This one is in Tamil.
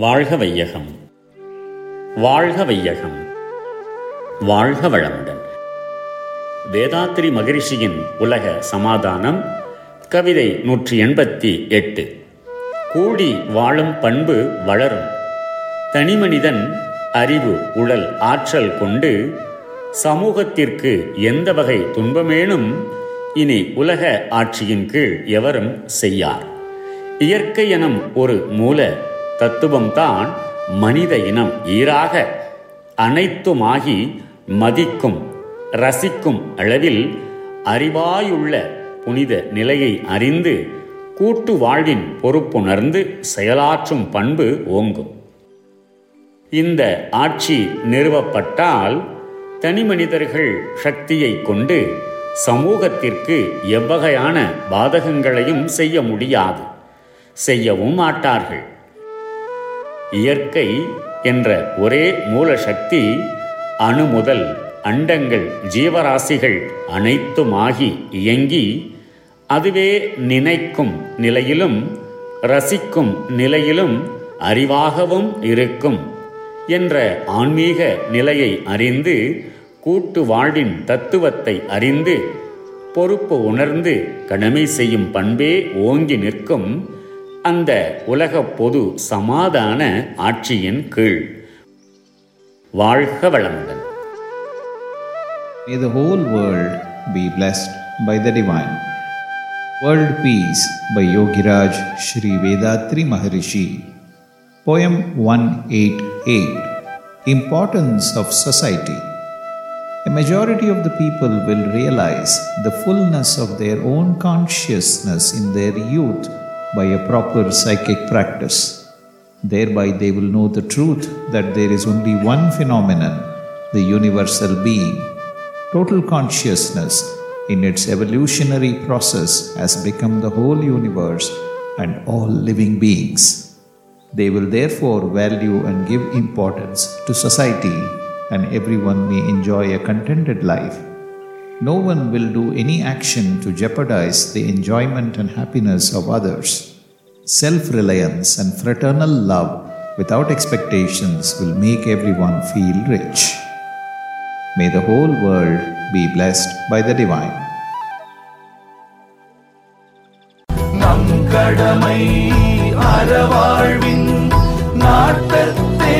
வாழ்க வையகம். வாழ்க வையகம். வாழ்க வளமுடன். வேதாத்திரி மகரிஷியின் உலக சமாதானம் கவிதை நூற்றி எண்பத்தி எட்டு. கூடி வாழும் பண்பு வளரும். தனிமனிதன் அறிவு உடல் ஆற்றல் கொண்டு சமூகத்திற்கு எந்த வகை துன்பமேனும் இனி உலக ஆட்சியின் கீழ் எவரும் செய்யார். இயற்கை எனும் ஒரு மூல தத்துவம்தான் மனித இனம் ஈராக அனைத்துமாகி மதிக்கும் ரசிக்கும் அளவில் அறிவாயுள்ள புனித நிலையை அறிந்து கூட்டு வாழ்வின் பொறுப்புணர்ந்து செயலாற்றும் பண்பு ஓங்கும். இந்த ஆட்சி நிறுவப்பட்டால் தனி மனிதர்கள் சக்தியை கொண்டு சமூகத்திற்கு எவ்வகையான பாதகங்களையும் செய்ய முடியாது. செய்யவும் மாட்டார்கள். இயற்கை என்ற ஒரே மூல சக்தி அணு முதல் அண்டங்கள் ஜீவராசிகள் அனைத்துமாகி இயங்கி அதுவே நினைக்கும் நிலையிலும் ரசிக்கும் நிலையிலும் அறிவாகவும் இருக்கும் என்ற ஆன்மீக நிலையை அறிந்து கூட்டு வாழ்வின் தத்துவத்தை அறிந்து பொறுப்பு உணர்ந்து கடமை செய்யும் பண்பே ஓங்கி நிற்கும் அந்த உலக பொது சமாதான ஆட்சியின் கீழ் வாழ்க வளமுடன் May the whole world be blessed by the divine. World Peace by Yogiraj Sri Vedatri Maharishi. Poem 188 Importance of Society. A majority of the people will realize the fullness of their own consciousness in their youth by a proper psychic practice. Thereby, they will know the truth that there is only one phenomenon, the universal being. Total consciousness, in its evolutionary process, has become the whole universe and all living beings. They will therefore value and give importance to society, and everyone may enjoy a contented life No one will do any action to jeopardize the enjoyment and happiness of others. Self reliance and fraternal love without expectations will make everyone feel rich. May the whole world be blessed by the divine. நம் கடமை அறவாழ்வின் நாட்டத்தே